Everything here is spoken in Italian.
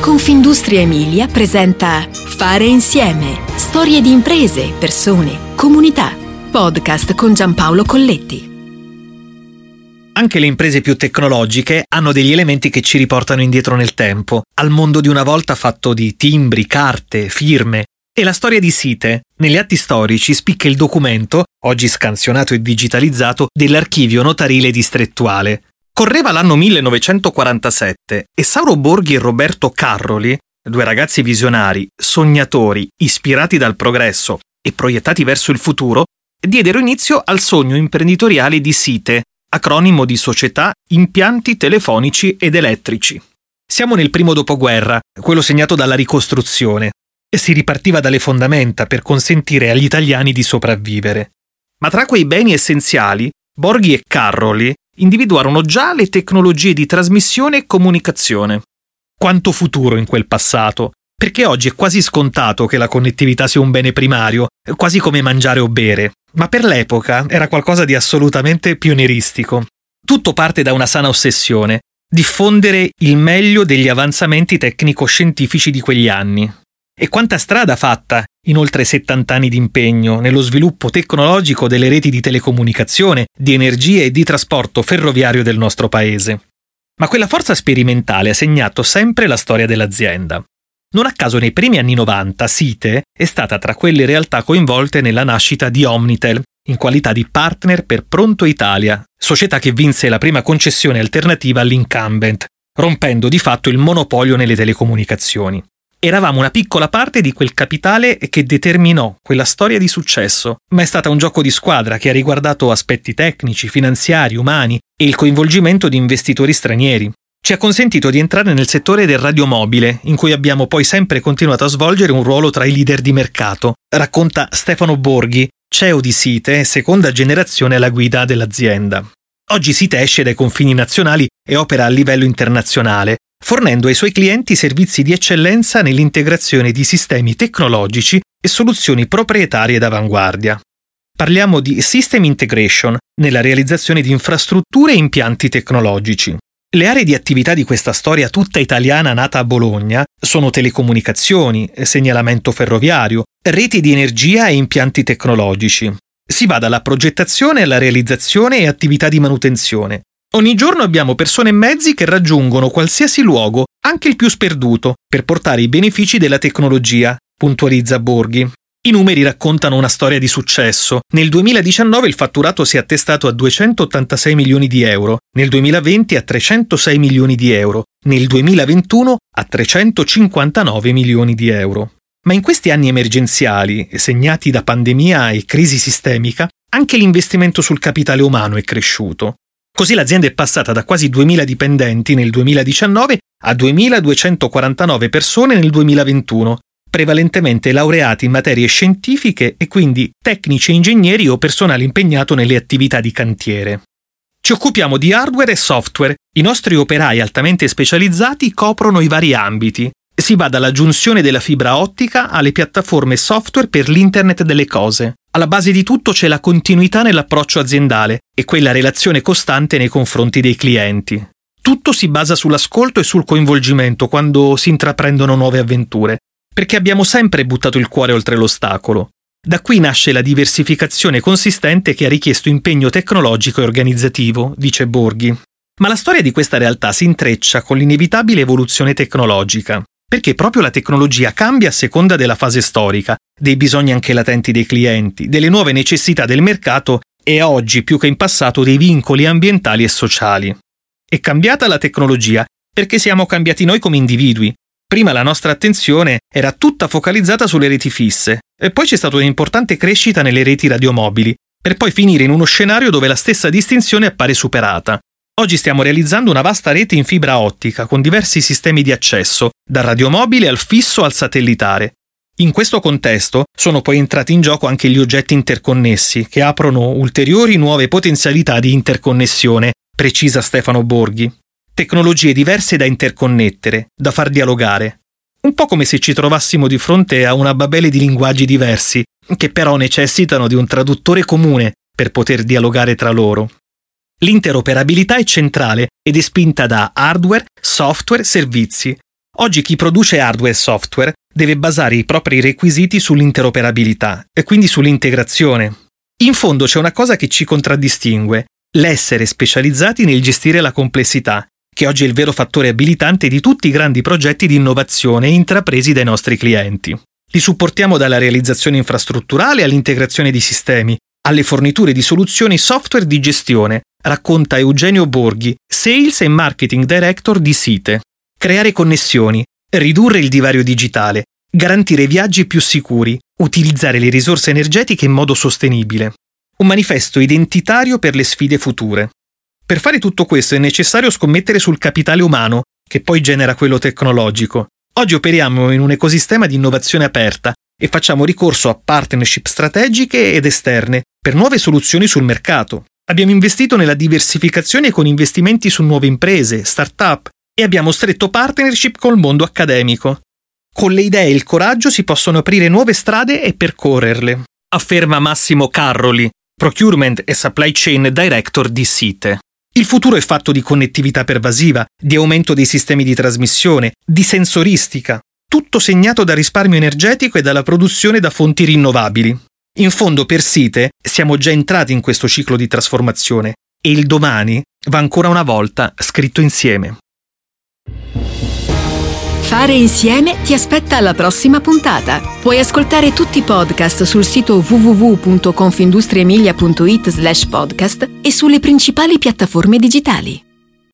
Confindustria Emilia presenta Fare insieme. Storie di imprese, persone, comunità. Podcast con Giampaolo Colletti. Anche le imprese più tecnologiche hanno degli elementi che ci riportano indietro nel tempo, al mondo di una volta fatto di timbri, carte, firme. E la storia di Site, negli atti storici, spicca il documento, oggi scansionato e digitalizzato, dell'archivio notarile distrettuale, Correva l'anno 1947 e Sauro Borghi e Roberto Carroli, due ragazzi visionari, sognatori, ispirati dal progresso e proiettati verso il futuro, diedero inizio al sogno imprenditoriale di SITE, acronimo di Società Impianti Telefonici ed Elettrici. Siamo nel primo dopoguerra, quello segnato dalla ricostruzione, e si ripartiva dalle fondamenta per consentire agli italiani di sopravvivere. Ma tra quei beni essenziali, Borghi e Carroli individuarono già le tecnologie di trasmissione e comunicazione. Quanto futuro in quel passato, perché oggi è quasi scontato che la connettività sia un bene primario, quasi come mangiare o bere, ma per l'epoca era qualcosa di assolutamente pionieristico. Tutto parte da una sana ossessione, diffondere il meglio degli avanzamenti tecnico-scientifici di quegli anni. E quanta strada fatta in oltre 70 anni di impegno nello sviluppo tecnologico delle reti di telecomunicazione, di energia e di trasporto ferroviario del nostro paese. Ma quella forza sperimentale ha segnato sempre la storia dell'azienda. Non a caso nei primi anni 90 Site è stata tra quelle realtà coinvolte nella nascita di Omnitel, in qualità di partner per Pronto Italia, società che vinse la prima concessione alternativa all'incumbent, rompendo di fatto il monopolio nelle telecomunicazioni. Eravamo una piccola parte di quel capitale che determinò quella storia di successo, ma è stata un gioco di squadra che ha riguardato aspetti tecnici, finanziari, umani e il coinvolgimento di investitori stranieri. Ci ha consentito di entrare nel settore del radiomobile, in cui abbiamo poi sempre continuato a svolgere un ruolo tra i leader di mercato, racconta Stefano Borghi, CEO di Site seconda generazione alla guida dell'azienda. Oggi Site esce dai confini nazionali e opera a livello internazionale, fornendo ai suoi clienti servizi di eccellenza nell'integrazione di sistemi tecnologici e soluzioni proprietarie d'avanguardia. Parliamo di System Integration nella realizzazione di infrastrutture e impianti tecnologici. Le aree di attività di questa storia tutta italiana nata a Bologna sono telecomunicazioni, segnalamento ferroviario, reti di energia e impianti tecnologici. Si va dalla progettazione alla realizzazione e attività di manutenzione, Ogni giorno abbiamo persone e mezzi che raggiungono qualsiasi luogo, anche il più sperduto, per portare i benefici della tecnologia, puntualizza Borghi. I numeri raccontano una storia di successo. Nel 2019 il fatturato si è attestato a 286 milioni di euro, nel 2020 a 306 milioni di euro, nel 2021 a 359 milioni di euro. Ma in questi anni emergenziali, segnati da pandemia e crisi sistemica, anche l'investimento sul capitale umano è cresciuto. Così l'azienda è passata da quasi 2.000 dipendenti nel 2019 a 2.249 persone nel 2021, prevalentemente laureati in materie scientifiche e quindi tecnici e ingegneri o personale impegnato nelle attività di cantiere. Ci occupiamo di hardware e software. I nostri operai altamente specializzati coprono i vari ambiti. Si va dalla giunzione della fibra ottica alle piattaforme software per l'Internet delle cose. Alla base di tutto c'è la continuità nell'approccio aziendale e quella relazione costante nei confronti dei clienti. Tutto si basa sull'ascolto e sul coinvolgimento quando si intraprendono nuove avventure, perché abbiamo sempre buttato il cuore oltre l'ostacolo. Da qui nasce la diversificazione consistente che ha richiesto impegno tecnologico e organizzativo, dice Borghi. Ma la storia di questa realtà si intreccia con l'inevitabile evoluzione tecnologica perché proprio la tecnologia cambia a seconda della fase storica, dei bisogni anche latenti dei clienti, delle nuove necessità del mercato e oggi più che in passato dei vincoli ambientali e sociali. È cambiata la tecnologia perché siamo cambiati noi come individui. Prima la nostra attenzione era tutta focalizzata sulle reti fisse e poi c'è stata un'importante crescita nelle reti radiomobili, per poi finire in uno scenario dove la stessa distinzione appare superata. Oggi stiamo realizzando una vasta rete in fibra ottica con diversi sistemi di accesso, dal radiomobile al fisso al satellitare. In questo contesto sono poi entrati in gioco anche gli oggetti interconnessi, che aprono ulteriori nuove potenzialità di interconnessione, precisa Stefano Borghi. Tecnologie diverse da interconnettere, da far dialogare. Un po' come se ci trovassimo di fronte a una babele di linguaggi diversi, che però necessitano di un traduttore comune per poter dialogare tra loro. L'interoperabilità è centrale ed è spinta da hardware, software, servizi. Oggi chi produce hardware e software deve basare i propri requisiti sull'interoperabilità e quindi sull'integrazione. In fondo c'è una cosa che ci contraddistingue, l'essere specializzati nel gestire la complessità, che oggi è il vero fattore abilitante di tutti i grandi progetti di innovazione intrapresi dai nostri clienti. Li supportiamo dalla realizzazione infrastrutturale all'integrazione di sistemi, alle forniture di soluzioni software di gestione, racconta Eugenio Borghi, Sales e Marketing Director di Site. Creare connessioni, ridurre il divario digitale, garantire viaggi più sicuri, utilizzare le risorse energetiche in modo sostenibile. Un manifesto identitario per le sfide future. Per fare tutto questo è necessario scommettere sul capitale umano, che poi genera quello tecnologico. Oggi operiamo in un ecosistema di innovazione aperta e facciamo ricorso a partnership strategiche ed esterne per nuove soluzioni sul mercato. Abbiamo investito nella diversificazione con investimenti su nuove imprese, start-up e abbiamo stretto partnership col mondo accademico. Con le idee e il coraggio si possono aprire nuove strade e percorrerle, afferma Massimo Carroli, Procurement e Supply Chain Director di Site. Il futuro è fatto di connettività pervasiva, di aumento dei sistemi di trasmissione, di sensoristica, tutto segnato da risparmio energetico e dalla produzione da fonti rinnovabili. In fondo per Site siamo già entrati in questo ciclo di trasformazione e il domani va ancora una volta scritto insieme. Fare insieme ti aspetta alla prossima puntata. Puoi ascoltare tutti i podcast sul sito www.confindustriemilia.it slash podcast e sulle principali piattaforme digitali.